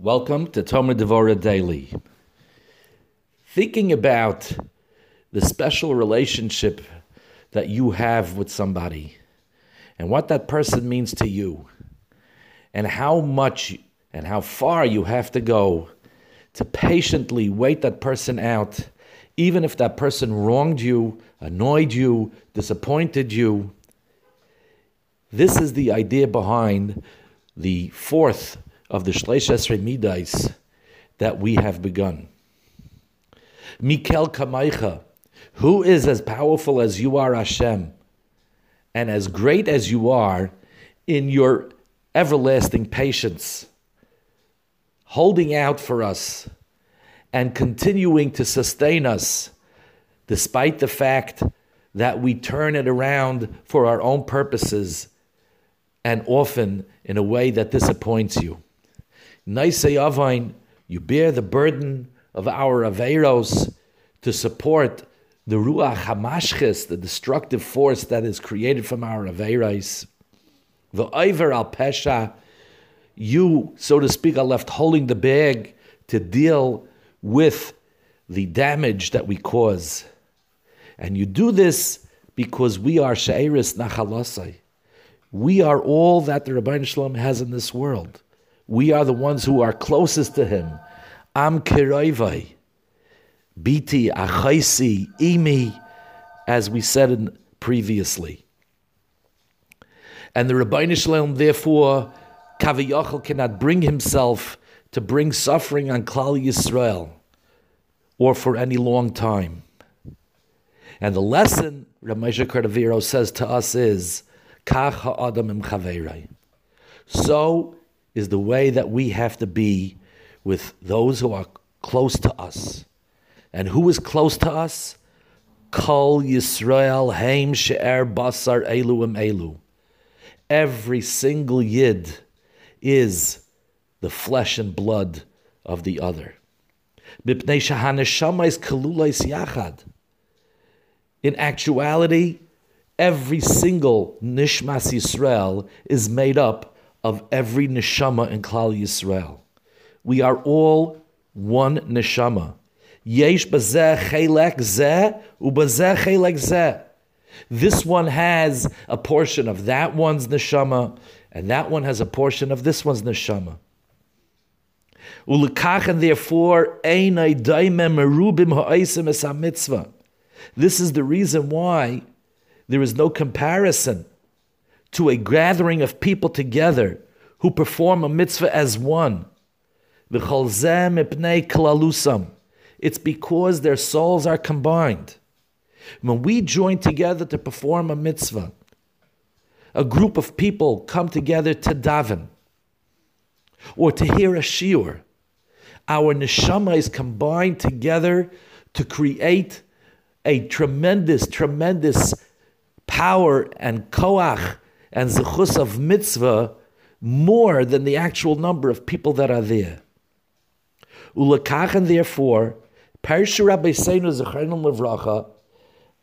Welcome to Tomer Devora Daily. Thinking about the special relationship that you have with somebody and what that person means to you and how much and how far you have to go to patiently wait that person out, even if that person wronged you, annoyed you, disappointed you. This is the idea behind the fourth of the Shleish Esrei Midais that we have begun. Mikel Kamaicha, who is as powerful as you are, Hashem, and as great as you are in your everlasting patience, holding out for us and continuing to sustain us, despite the fact that we turn it around for our own purposes and often in a way that disappoints you. Naisei Avain, you bear the burden of our Averos to support the Ruach HaMashchis, the destructive force that is created from our Averos. The Iver al Pesha, you, so to speak, are left holding the bag to deal with the damage that we cause. And you do this because we are Sha'iris Nachalasai. We are all that the Ribbono Shel Olam has in this world. We are the ones who are closest to him. Am kiroivai, biti achaisi imi, as we said previously. And the Ribbono Shel Olam, therefore, Kaviyachal cannot bring himself to bring suffering on Klal Yisrael or for any long time. And the lesson Ramesha Cordovero says to us is, Kach ha'adam im So is the way that we have to be with those who are close to us. And who is close to us? Kol Yisrael Haim She'er Basar Eluim Elu. Every single Yid is the flesh and blood of the other. In actuality, every single Nishmas Yisrael is made up of every neshama in Klal Yisrael. We are all one neshama. Yesh bazeh chelek zeh ubazeh chelek zeh. This one has a portion of that one's neshama, and that one has a portion of this one's neshama. Ulekach and therefore einay daimem merubim ha'aisim es mitzvah. This is the reason why there is no comparison to a gathering of people together who perform a mitzvah as one. It's because their souls are combined. When we join together to perform a mitzvah, a group of people come together to daven or to hear a shiur. Our neshama is combined together to create a tremendous, tremendous power and koach and zechus of mitzvah more than the actual number of people that are there. Ulakachen, therefore, Parsha Rabbi Seinu Zecharim Levracha,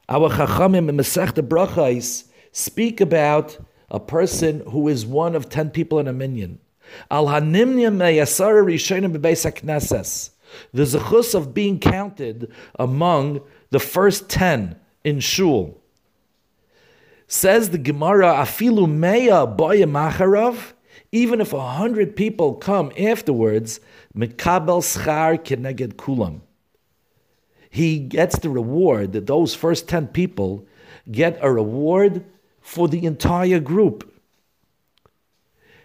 our Chachamim in Masechta Brachais speak about a person who is one of ten people in a minyan. Al hanimnya meyasara rishonim bebeis hakneses. The zechus of being counted among the first ten in shul. Says the Gemara, afilu meya boya even if a hundred people come afterwards, mikabel schar keneged kulam. He gets the reward that those first ten people get a reward for the entire group.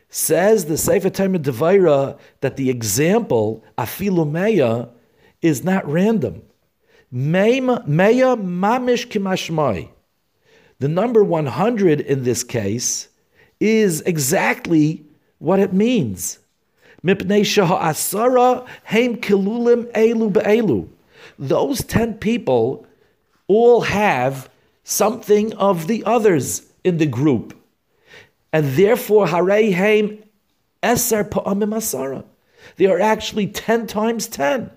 Says the Sefer Tomer Devora that the example afilu meya is not random. Meya mamish kimashmai. The number 100 in this case is exactly what it means. Mipnei asara heim kilulim elu be'elu. Those 10 people all have something of the others in the group. And therefore, Harei Haim Eser Pa'amim Asara. They are actually 10 times 10.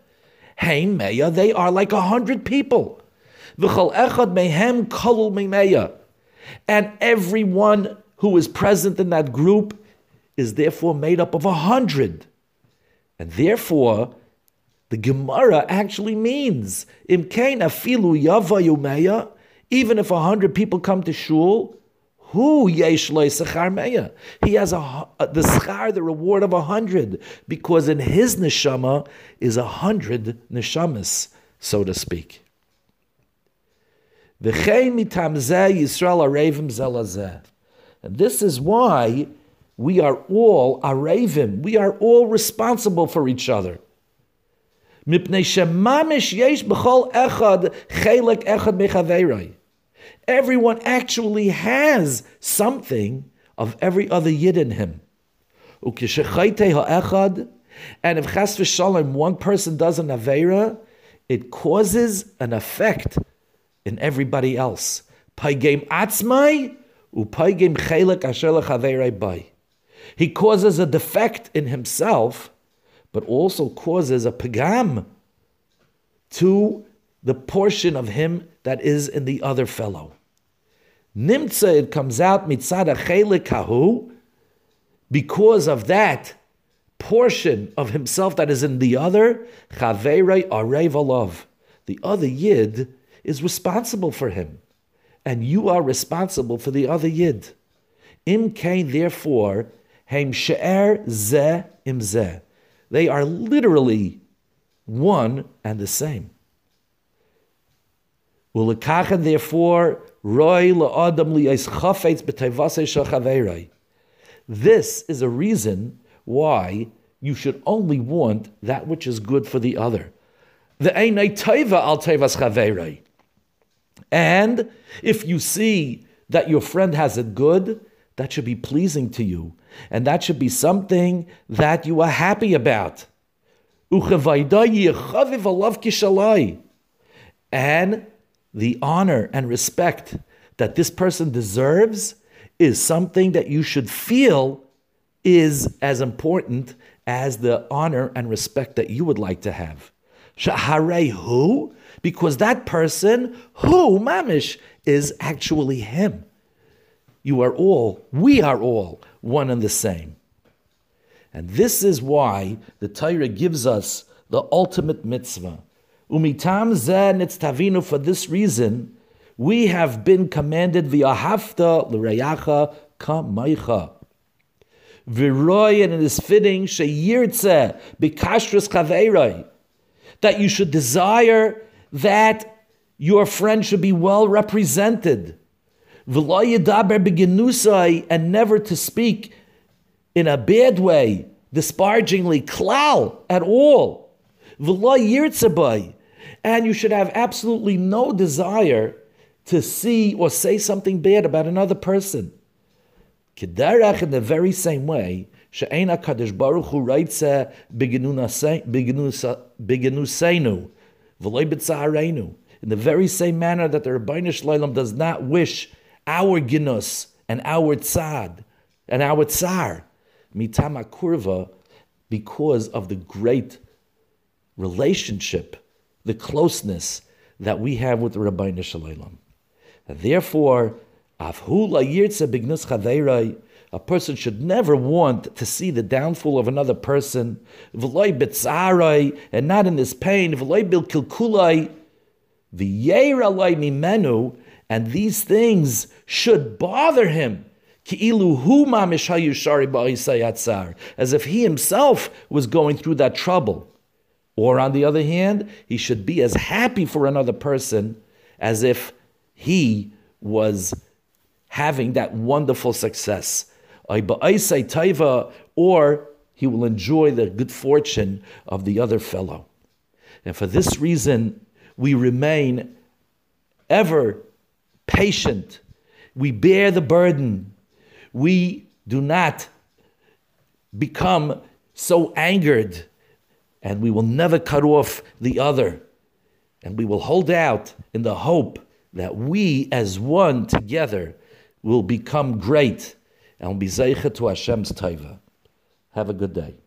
Haim Meya, they are like 100 people. Echad mehem kolul mimeya. And everyone who is present in that group is therefore made up of a hundred. And therefore, the Gemara actually means imkain afilu yava even if a hundred people come to shul, who yesh sechar? He has a, uh, the schar, the reward of a hundred, because in his neshama is a hundred neshamas, so to speak. And this is why we are all arevim. We are all responsible for each other. Everyone actually has something of every other yid in him. And if chas v'shalom, one person does an avera, it causes an effect in everybody else. Atzmai chelik asher bay. He causes a defect in himself, but also causes a pagam to the portion of him that is in the other fellow. Nimtza, it comes out mitzada kahu, because of that portion of himself that is in the other. The other yid is responsible for him, and you are responsible for the other yid. Im kain, therefore, heim she'er ze im ze. They are literally one and the same. Ulekachen, therefore, roy la'adam liyais chafetz shachaverai. This is a reason why you should only want that which is good for the other. The einay teva al tevas chaverai. And if you see that your friend has it good, that should be pleasing to you. And that should be something that you are happy about. And the honor and respect that this person deserves is something that you should feel is as important as the honor and respect that you would like to have. who? Because that person, who, mamish, is actually him. You are all, we are all one and the same. And this is why the Torah gives us the ultimate mitzvah Umitam zen tavinu. For this reason, we have been commanded via hafta l'reyacha kamaycha. V'roy, and it is fitting sheyirtze b'kashrus kaveiroi that you should desire that your friend should be well represented. And never to speak in a bad way, disparagingly, klal, at all. And you should have absolutely no desire to see or say something bad about another person. Kedarach, in the very same way, She'ena Kadosh Baruch Hu V'loy B'tzaharenu. In the very same manner that the Ribbono Shel Olam does not wish our ginus and our tzad and our tsar, mitama kurva, because of the great relationship the closeness that we have with the Ribbono Shel Olam. Therefore, a person should never want to see the downfall of another person, and not in this pain, and these things should bother him. As if he himself was going through that trouble. Or on the other hand, he should be as happy for another person as if he was having that wonderful success. Or he will enjoy the good fortune of the other fellow. And for this reason, we remain ever patient. We bear the burden. We do not become so angered and we will never cut off the other. And we will hold out in the hope that we, as one together, will become great and be to Hashem's taiva. Have a good day.